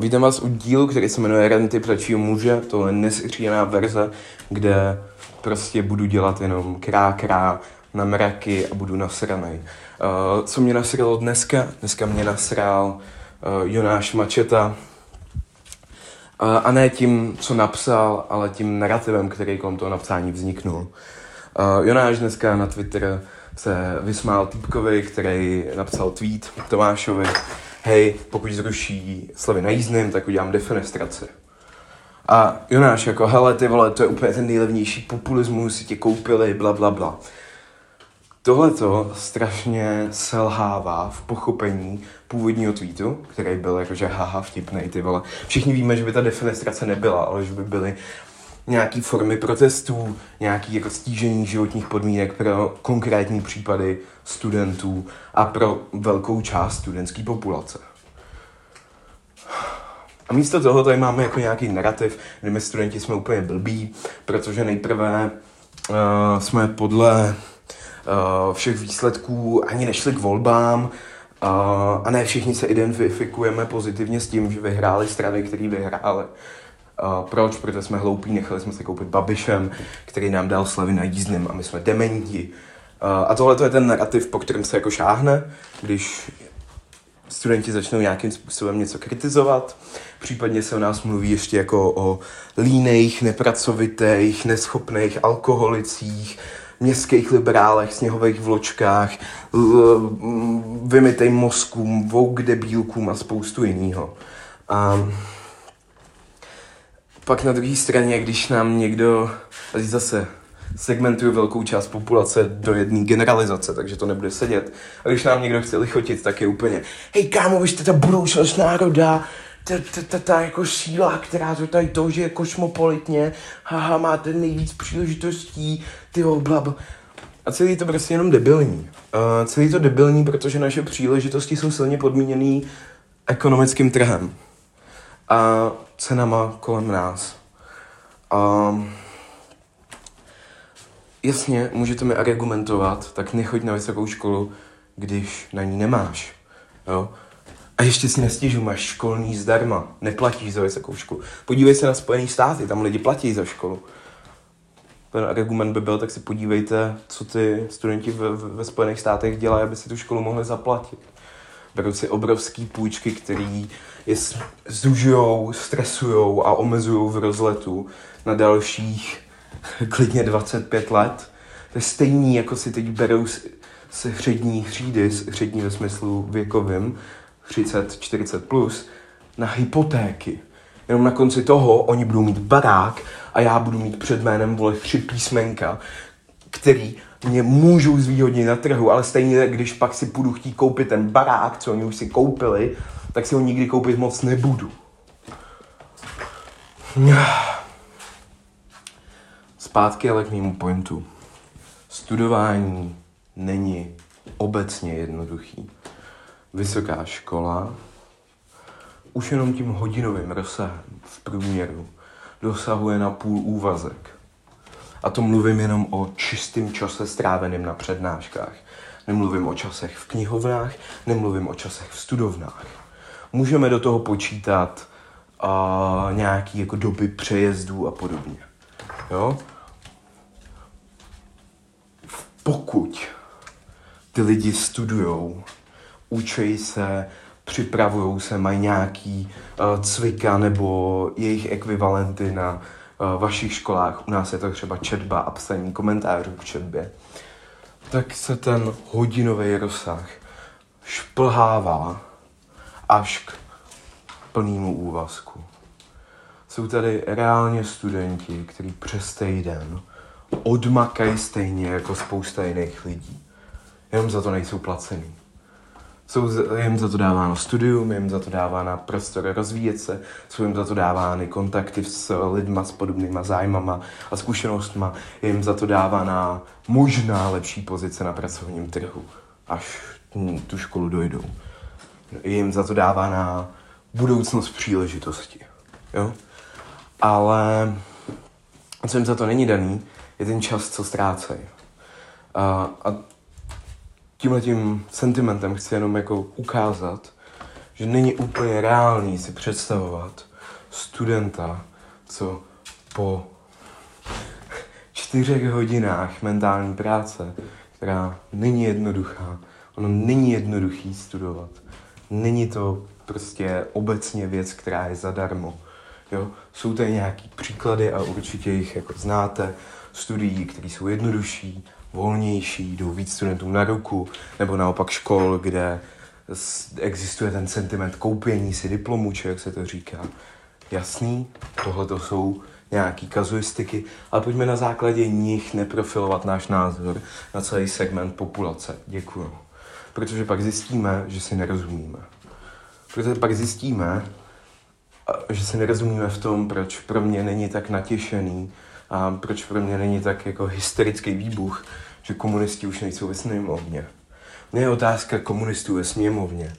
Vítám vás u dílu, který se jmenuje Renty pračího muže. To je nesříjená verze, kde prostě budu dělat jenom krá, krá na mraky a budu nasranej. Uh, co mě nasralo dneska? Dneska mě nasral uh, Jonáš Mačeta. Uh, a ne tím, co napsal, ale tím narrativem, který kolem toho napsání vzniknul. Uh, Jonáš dneska na Twitter se vysmál týpkovi, který napsal tweet Tomášovi, hej, pokud zruší slevy na jízdným, tak udělám defenestraci. A Jonáš jako, hele, ty vole, to je úplně ten nejlevnější populismus, si tě koupili, bla, bla, bla. Tohle to strašně selhává v pochopení původního tweetu, který byl jakože haha vtipnej, ty vole. Všichni víme, že by ta defenestrace nebyla, ale že by byly nějaký formy protestů, nějaký jako stížení životních podmínek pro konkrétní případy studentů a pro velkou část studentské populace. A místo toho tady máme jako nějaký narrativ, kdy my studenti jsme úplně blbí, protože nejprve uh, jsme podle uh, všech výsledků ani nešli k volbám uh, a ne všichni se identifikujeme pozitivně s tím, že vyhráli strany, které vyhrály. Proč? Protože jsme hloupí, nechali jsme se koupit Babišem, který nám dal slevy na jízdným a my jsme dementi. A tohle je ten narrativ, po kterém se jako šáhne, když studenti začnou nějakým způsobem něco kritizovat. Případně se o nás mluví ještě jako o líných, nepracovitých, neschopných alkoholicích, městských liberálech, sněhových vločkách, vymitej mozkům, vouk debílkům a spoustu jiného. A pak na druhé straně, když nám někdo, a zase segmentuju velkou část populace do jedné generalizace, takže to nebude sedět. A když nám někdo chce lichotit, tak je úplně, hej kámo, vy jste ta budoucnost národa, ta, ta, ta, ta jako síla, která to tady to, že je kosmopolitně, haha, máte nejvíc příležitostí, ty blab. A celý to prostě jenom debilní. Uh, celý to debilní, protože naše příležitosti jsou silně podmíněný ekonomickým trhem a cenama kolem nás. Uh, jasně, můžete mi argumentovat, tak nechoď na vysokou školu, když na ní nemáš. Jo? A ještě si nestěžu, máš školní zdarma, neplatíš za vysokou školu. Podívej se na Spojené státy, tam lidi platí za školu. Ten argument by byl, tak si podívejte, co ty studenti ve, ve Spojených státech dělají, aby si tu školu mohli zaplatit. Berou si obrovský půjčky, který je zužujou, stresujou a omezují v rozletu na dalších klidně 25 let. To je stejný, jako si teď berou se hřední hřídy, hřední ve smyslu věkovým, 30, 40 plus, na hypotéky. Jenom na konci toho oni budou mít barák a já budu mít před jménem vole tři písmenka, který mě můžou zvýhodnit na trhu, ale stejně, když pak si půjdu chtít koupit ten barák, co oni už si koupili, tak si ho nikdy koupit moc nebudu. Zpátky ale k mému pointu. Studování není obecně jednoduchý vysoká škola už jenom tím hodinovým rozsahem v průměru dosahuje na půl úvazek. A to mluvím jenom o čistém čase stráveném na přednáškách. Nemluvím o časech v knihovnách, nemluvím o časech v studovnách. Můžeme do toho počítat uh, nějaký jako doby přejezdů a podobně. Jo? Pokud ty lidi studujou učí se, připravují se, mají nějaký uh, cvika nebo jejich ekvivalenty na vašich školách. U nás je to třeba četba a psaní komentářů k četbě. Tak se ten hodinový rozsah šplhává až k plnému úvazku. Jsou tady reálně studenti, kteří přes týden odmakají stejně jako spousta jiných lidí. Jenom za to nejsou placený. Jsou jim za to dáváno studium, jim za to dávána prostor rozvíjet se, jsou jim za to dávány kontakty s lidma s podobnýma zájmama a zkušenostma, jim za to dávána možná lepší pozice na pracovním trhu, až tu školu dojdou. Jim za to dávána budoucnost příležitosti. Jo? Ale co jim za to není daný, je ten čas, co ztrácejí. A, a tímhle tím sentimentem chci jenom jako ukázat, že není úplně reálný si představovat studenta, co po čtyřech hodinách mentální práce, která není jednoduchá, ono není jednoduchý studovat. Není to prostě obecně věc, která je zadarmo. Jo? Jsou tady nějaký příklady a určitě jich jako znáte, studií, které jsou jednodušší, volnější, jdou víc studentům na ruku, nebo naopak škol, kde existuje ten sentiment koupění si diplomů, či jak se to říká. Jasný, tohle to jsou nějaký kazuistiky, ale pojďme na základě nich neprofilovat náš názor na celý segment populace. Děkuju. Protože pak zjistíme, že si nerozumíme. Protože pak zjistíme, že si nerozumíme v tom, proč pro mě není tak natěšený a proč pro mě není tak jako hysterický výbuch, že komunisti už nejsou ve sněmovně. Mně je otázka komunistů ve sněmovně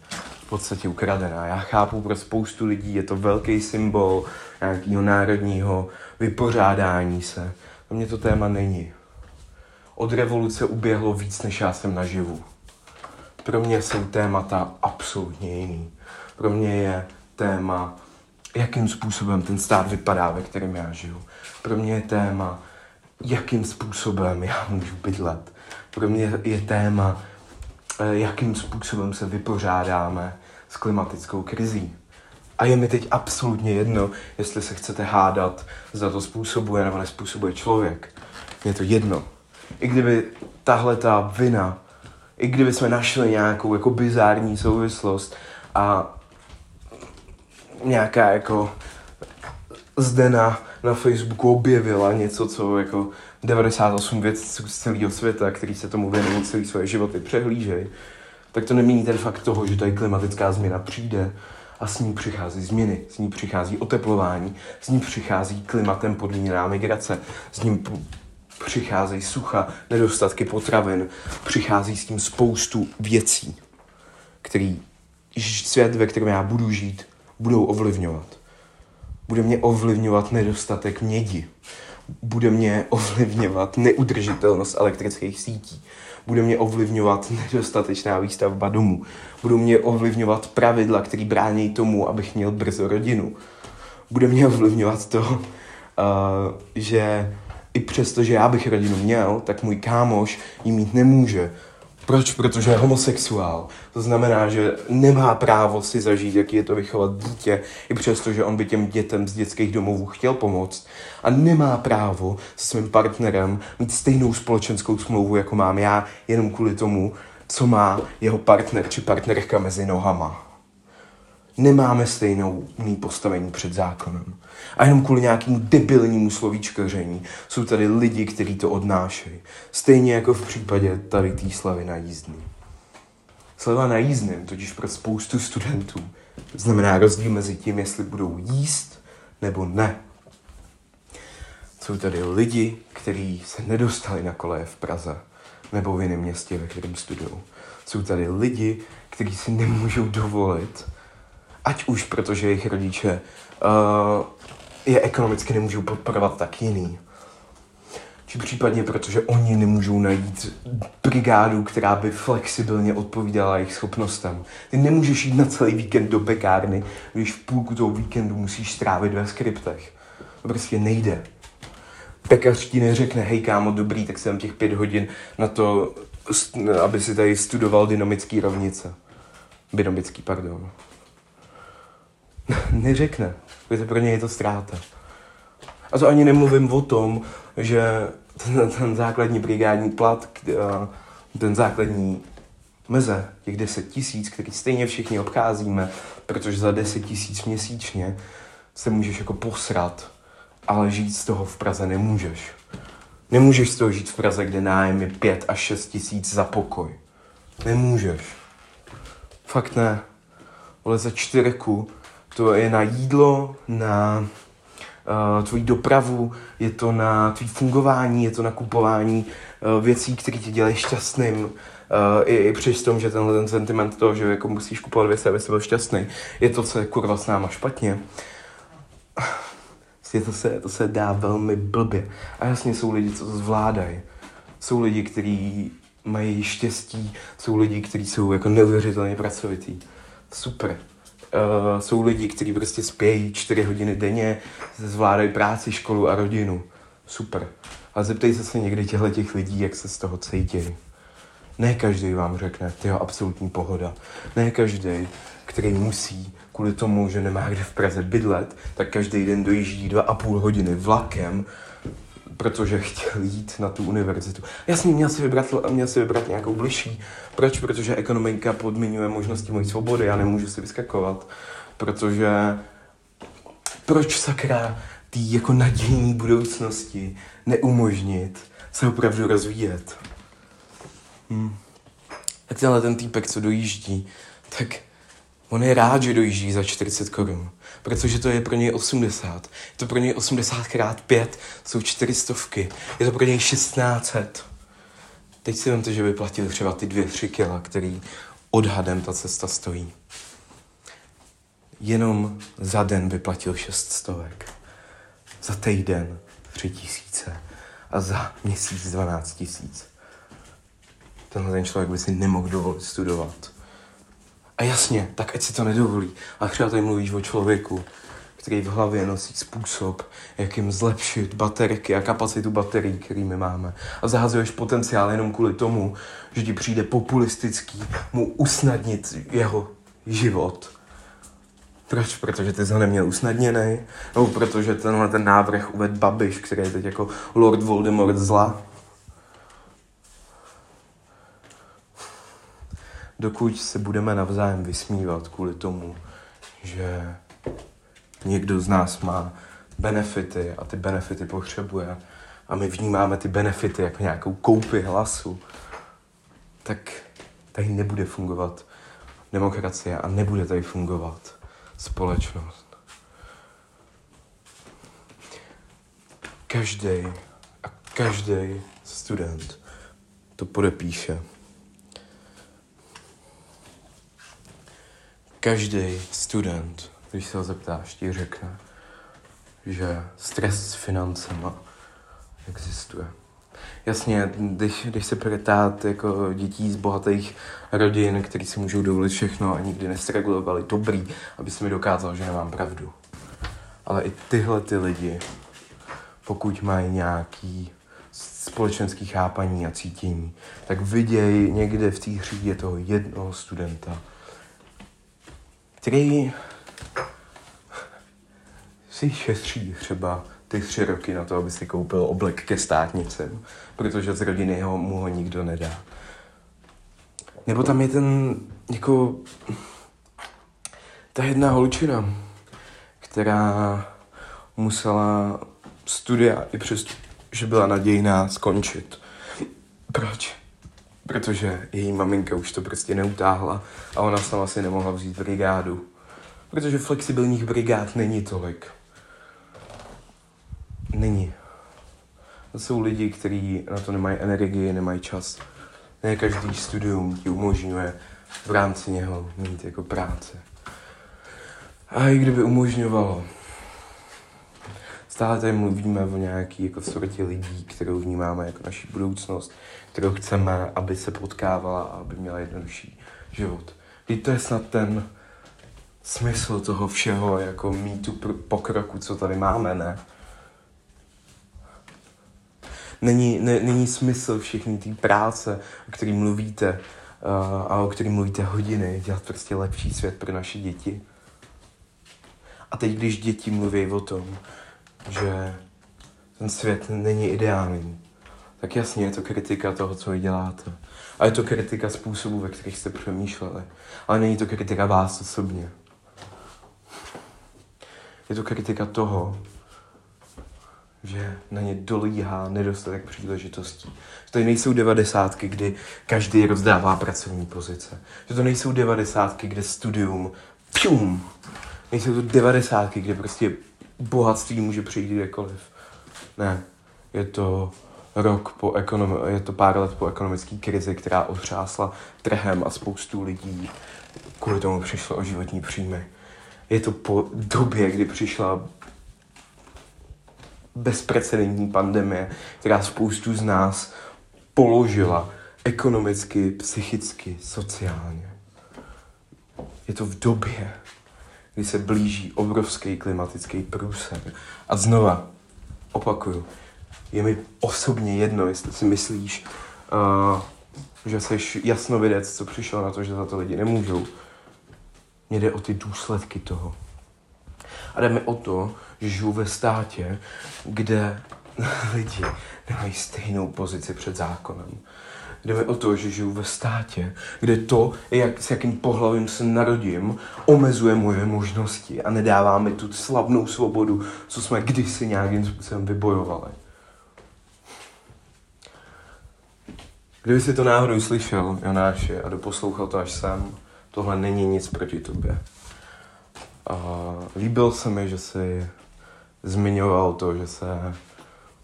v podstatě ukradená. Já chápu, pro spoustu lidí je to velký symbol nějakého národního vypořádání se. Pro mě to téma není. Od revoluce uběhlo víc, než já jsem naživu. Pro mě jsou témata absolutně jiný. Pro mě je téma, jakým způsobem ten stát vypadá, ve kterém já žiju. Pro mě je téma, jakým způsobem já můžu bydlet. Pro mě je téma, eh, jakým způsobem se vypořádáme s klimatickou krizí. A je mi teď absolutně jedno, jestli se chcete hádat, za to způsobuje nebo nespůsobuje člověk. Je to jedno. I kdyby tahle ta vina, i kdyby jsme našli nějakou jako bizární souvislost a nějaká jako zde na, na Facebooku objevila něco, co jako 98 věcí z celého světa, který se tomu věnují celý svoje životy, přehlížej, tak to nemění ten fakt toho, že tady klimatická změna přijde a s ní přichází změny, s ní přichází oteplování, s ní přichází klimatem podmíněná migrace, s ním přicházejí sucha, nedostatky potravin, přichází s tím spoustu věcí, který svět, ve kterém já budu žít, budou ovlivňovat. Bude mě ovlivňovat nedostatek mědi. Bude mě ovlivňovat neudržitelnost elektrických sítí. Bude mě ovlivňovat nedostatečná výstavba domů. Budou mě ovlivňovat pravidla, které brání tomu, abych měl brzo rodinu. Bude mě ovlivňovat to, uh, že i přesto, že já bych rodinu měl, tak můj kámoš ji mít nemůže, proč? Protože je homosexuál. To znamená, že nemá právo si zažít, jaký je to vychovat dítě, i přesto, že on by těm dětem z dětských domovů chtěl pomoct. A nemá právo se svým partnerem mít stejnou společenskou smlouvu, jako mám já, jenom kvůli tomu, co má jeho partner či partnerka mezi nohama nemáme stejnou postavení před zákonem. A jenom kvůli nějakému debilnímu slovíčkaření jsou tady lidi, kteří to odnášejí. Stejně jako v případě tady té slavy na jízdný. Sleva na jízdným totiž pro spoustu studentů znamená rozdíl mezi tím, jestli budou jíst nebo ne. Jsou tady lidi, kteří se nedostali na koleje v Praze nebo v jiném městě, ve kterém studují. Jsou tady lidi, kteří si nemůžou dovolit ať už protože jejich rodiče uh, je ekonomicky nemůžou podporovat tak jiný. Či případně protože oni nemůžou najít brigádu, která by flexibilně odpovídala jejich schopnostem. Ty nemůžeš jít na celý víkend do pekárny, když v půlku toho víkendu musíš strávit ve skriptech. To prostě nejde. Pekař ti neřekne, hej kámo, dobrý, tak jsem těch pět hodin na to, aby si tady studoval dynamický rovnice. Dynamický, pardon. neřekne, protože pro ně je to ztráta. A to ani nemluvím o tom, že ten, ten základní brigádní plat, ten základní meze, těch 10 tisíc, který stejně všichni obcházíme, protože za 10 tisíc měsíčně se můžeš jako posrat, ale žít z toho v Praze nemůžeš. Nemůžeš z toho žít v Praze, kde nájem je 5 až 6 tisíc za pokoj. Nemůžeš. Fakt ne. Ale za čtyřku to je na jídlo, na uh, tvoji dopravu, je to na tvý fungování, je to na kupování uh, věcí, které tě dělají šťastným. Uh, i, i přes tom, že tenhle ten sentiment toho, že jako musíš kupovat věci, aby jsi byl šťastný, je to, co je kurva s náma špatně. Je to, se, to se dá velmi blbě. A jasně jsou lidi, co to zvládají. Jsou lidi, kteří mají štěstí, jsou lidi, kteří jsou jako neuvěřitelně pracovitý. Super uh, jsou lidi, kteří prostě spějí čtyři hodiny denně, zvládají práci, školu a rodinu. Super. Ale zeptejte se někdy těchto těch lidí, jak se z toho cítí. Ne každý vám řekne, ty absolutní pohoda. Ne každý, který musí kvůli tomu, že nemá kde v Praze bydlet, tak každý den dojíždí dva a půl hodiny vlakem, protože chtěl jít na tu univerzitu. Jasně, měl si vybrat, měl si vybrat nějakou bližší. Proč? Protože ekonomika podmiňuje možnosti mojí svobody, já nemůžu si vyskakovat. Protože proč sakra tý jako nadějní budoucnosti neumožnit se opravdu rozvíjet? Hmm. Tak tenhle ten týpek, co dojíždí, tak on je rád, že dojíždí za 40 korun, protože to je pro něj 80. Je to pro něj 80 krát 5, jsou 400. Je to pro něj 1600. Teď si vemte, že by platil třeba ty dvě, tři kila, který odhadem ta cesta stojí. Jenom za den by platil 6 stovek. Za týden 3 tisíce. A za měsíc 12 tisíc tenhle ten člověk by si nemohl dovolit studovat. A jasně, tak ať si to nedovolí. A třeba tady mluvíš o člověku, který v hlavě nosí způsob, jak jim zlepšit baterky a kapacitu baterií, který my máme. A zahazuješ potenciál jenom kvůli tomu, že ti přijde populistický mu usnadnit jeho život. Proč? Protože ty jsi ho neměl usnadněný? Nebo protože tenhle ten návrh uved Babiš, který je teď jako Lord Voldemort zla? Dokud se budeme navzájem vysmívat kvůli tomu, že někdo z nás má benefity a ty benefity potřebuje a my vnímáme ty benefity jako nějakou koupy hlasu, tak tady nebude fungovat demokracie a nebude tady fungovat společnost. Každý a každý student to podepíše. Každý student, když se ho zeptáš, ti řekne, že stres s financema existuje. Jasně, když, když se ptát jako dětí z bohatých rodin, kteří si můžou dovolit všechno a nikdy nestregulovali, dobrý, aby si mi dokázal, že nemám pravdu. Ale i tyhle ty lidi, pokud mají nějaký společenský chápaní a cítění, tak vidějí někde v té hřídě toho jednoho studenta, který si šetří třeba ty tři roky na to, aby si koupil oblek ke státnicem, protože z rodiny ho, mu ho nikdo nedá. Nebo tam je ten, jako, ta jedna holčina, která musela studia i přes, že byla nadějná skončit. Proč? Protože její maminka už to prostě neutáhla a ona sama si nemohla vzít brigádu. Protože flexibilních brigád není tolik. Není. To jsou lidi, kteří na to nemají energii, nemají čas. Ne každý studium ti umožňuje v rámci něho mít jako práce. A i kdyby umožňovalo, stále tady mluvíme o nějaký jako sortě lidí, kterou vnímáme jako naši budoucnost, kterou chceme, aby se potkávala a aby měla jednodušší život. Teď to je snad ten smysl toho všeho, jako mít tu pokroku, co tady máme, ne? Není, ne, není smysl všechny té práce, o který mluvíte uh, a o který mluvíte hodiny, dělat prostě lepší svět pro naše děti. A teď, když děti mluví o tom, že ten svět není ideální, tak jasně je to kritika toho, co vy děláte. A je to kritika způsobů, ve kterých jste přemýšleli. Ale není to kritika vás osobně. Je to kritika toho, že na ně dolíhá nedostatek příležitostí. Že to nejsou devadesátky, kdy každý rozdává pracovní pozice. Že to nejsou devadesátky, kde studium, pšum, nejsou to devadesátky, kde prostě bohatství může přijít kdekoliv. Ne, je to rok po ekonom- je to pár let po ekonomické krizi, která otřásla trhem a spoustu lidí kvůli tomu přišlo o životní příjmy. Je to po době, kdy přišla bezprecedentní pandemie, která spoustu z nás položila ekonomicky, psychicky, sociálně. Je to v době, kdy se blíží obrovský klimatický průser. A znova, opakuju, je mi osobně jedno, jestli si myslíš, uh, že jsi jasnovidec, co přišel na to, že za to lidi nemůžou. Mně jde o ty důsledky toho. A jde mi o to, že žiju ve státě, kde lidi nemají stejnou pozici před zákonem. Jde mi o to, že žiju ve státě, kde to, jak, s jakým pohlavím se narodím, omezuje moje možnosti a nedává mi tu slavnou svobodu, co jsme kdysi nějakým způsobem vybojovali. Kdyby si to náhodou slyšel, Jonáši, a doposlouchal to až sem, tohle není nic proti tobě. A líbil se mi, že jsi zmiňoval to, že se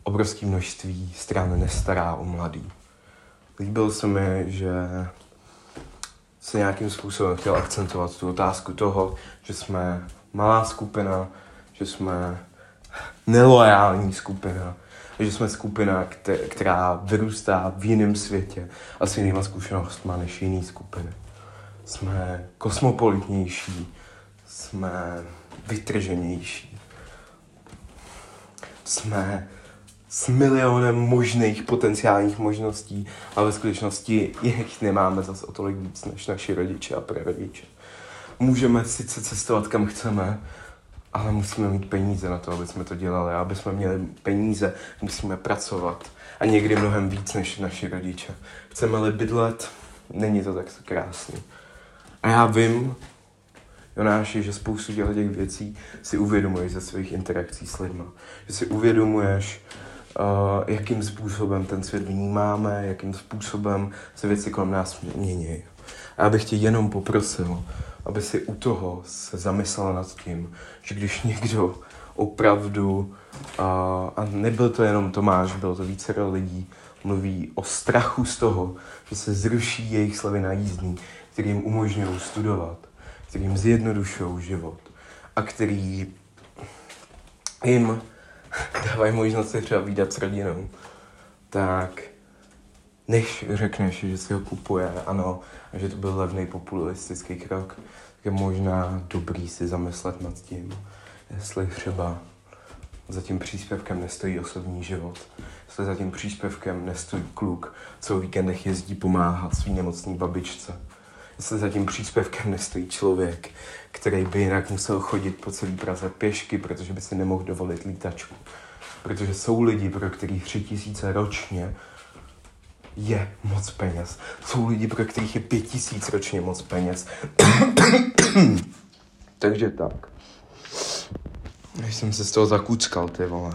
obrovské množství stran nestará o mladý. Líbil se mi, že se nějakým způsobem chtěl akcentovat tu otázku toho, že jsme malá skupina, že jsme nelojální skupina, že jsme skupina, která vyrůstá v jiném světě a s jinýma zkušenostmi než jiný skupiny. Jsme kosmopolitnější, jsme vytrženější, jsme s milionem možných potenciálních možností, ale ve skutečnosti jich nemáme zase o tolik víc než naši rodiče a prarodiče. Můžeme sice cestovat kam chceme, ale musíme mít peníze na to, aby jsme to dělali. A aby jsme měli peníze, musíme pracovat. A někdy mnohem víc než naši rodiče. Chceme-li bydlet, není to tak krásný. A já vím, Jonáši, že spoustu těch věcí si uvědomuješ ze svých interakcí s lidmi. Že si uvědomuješ, jakým způsobem ten svět vnímáme, jakým způsobem se věci kolem nás mění. A já bych tě jenom poprosil, aby si u toho se zamyslela nad tím, že když někdo opravdu, uh, a nebyl to jenom Tomáš, bylo to více lidí, mluví o strachu z toho, že se zruší jejich slevy na jízdní, který jim umožňují studovat, který jim zjednodušují život a který jim dávají možnost se třeba výdat s rodinou, tak než řekneš, že si ho kupuje, ano, a že to byl levný populistický krok, tak je možná dobrý si zamyslet nad tím, jestli třeba za tím příspěvkem nestojí osobní život, jestli za tím příspěvkem nestojí kluk, co o víkendech jezdí pomáhat svý nemocný babičce, jestli za tím příspěvkem nestojí člověk, který by jinak musel chodit po celý Praze pěšky, protože by si nemohl dovolit lítačku. Protože jsou lidi, pro kterých tři tisíce ročně je moc peněz. Jsou lidi, pro kterých je pět tisíc ročně moc peněz. Takže tak. Když jsem se z toho zakuckal, ty vole.